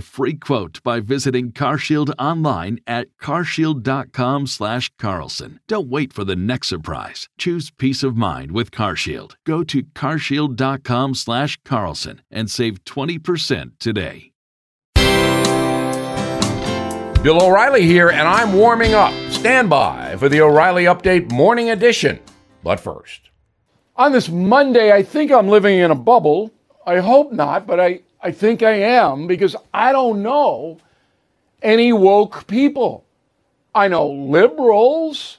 free quote by visiting CarShield online at CarShield.com/slash Carlson. Don't wait for the next surprise. Choose peace of mind with CarShield. Go to CarShield.com/slash Carlson and save 20% today. Bill O'Reilly here, and I'm warming up. Stand by for the O'Reilly Update Morning Edition. But first, on this Monday, I think I'm living in a bubble. I hope not, but I, I think I am because I don't know any woke people. I know liberals.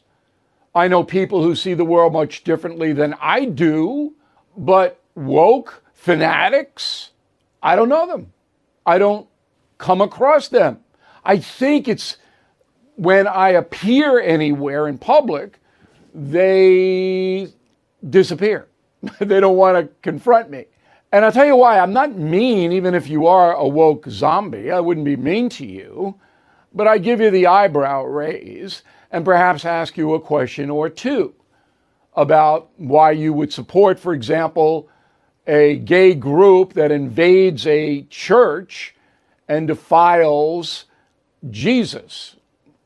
I know people who see the world much differently than I do, but woke fanatics, I don't know them. I don't come across them. I think it's when I appear anywhere in public, they disappear. they don't want to confront me. And I'll tell you why. I'm not mean, even if you are a woke zombie. I wouldn't be mean to you. But I give you the eyebrow raise and perhaps ask you a question or two about why you would support, for example, a gay group that invades a church and defiles Jesus.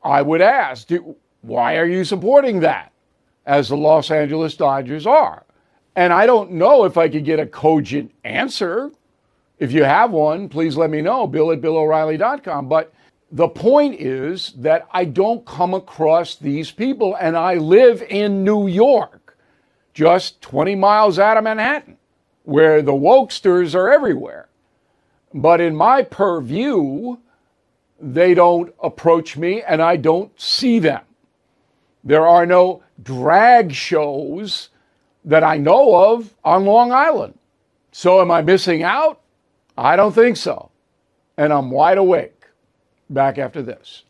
I would ask, do, why are you supporting that? As the Los Angeles Dodgers are. And I don't know if I could get a cogent answer. If you have one, please let me know, bill at billoreilly.com. But the point is that I don't come across these people, and I live in New York, just 20 miles out of Manhattan, where the wokesters are everywhere. But in my purview, they don't approach me and I don't see them. There are no drag shows that I know of on Long Island. So am I missing out? I don't think so. And I'm wide awake. Back after this.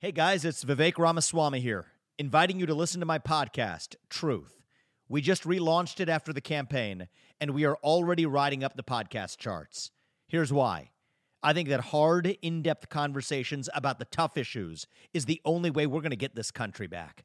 Hey guys, it's Vivek Ramaswamy here, inviting you to listen to my podcast, Truth. We just relaunched it after the campaign, and we are already riding up the podcast charts. Here's why. I think that hard, in depth conversations about the tough issues is the only way we're going to get this country back.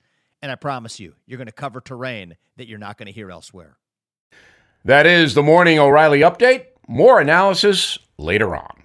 And I promise you, you're going to cover terrain that you're not going to hear elsewhere. That is the Morning O'Reilly Update. More analysis later on.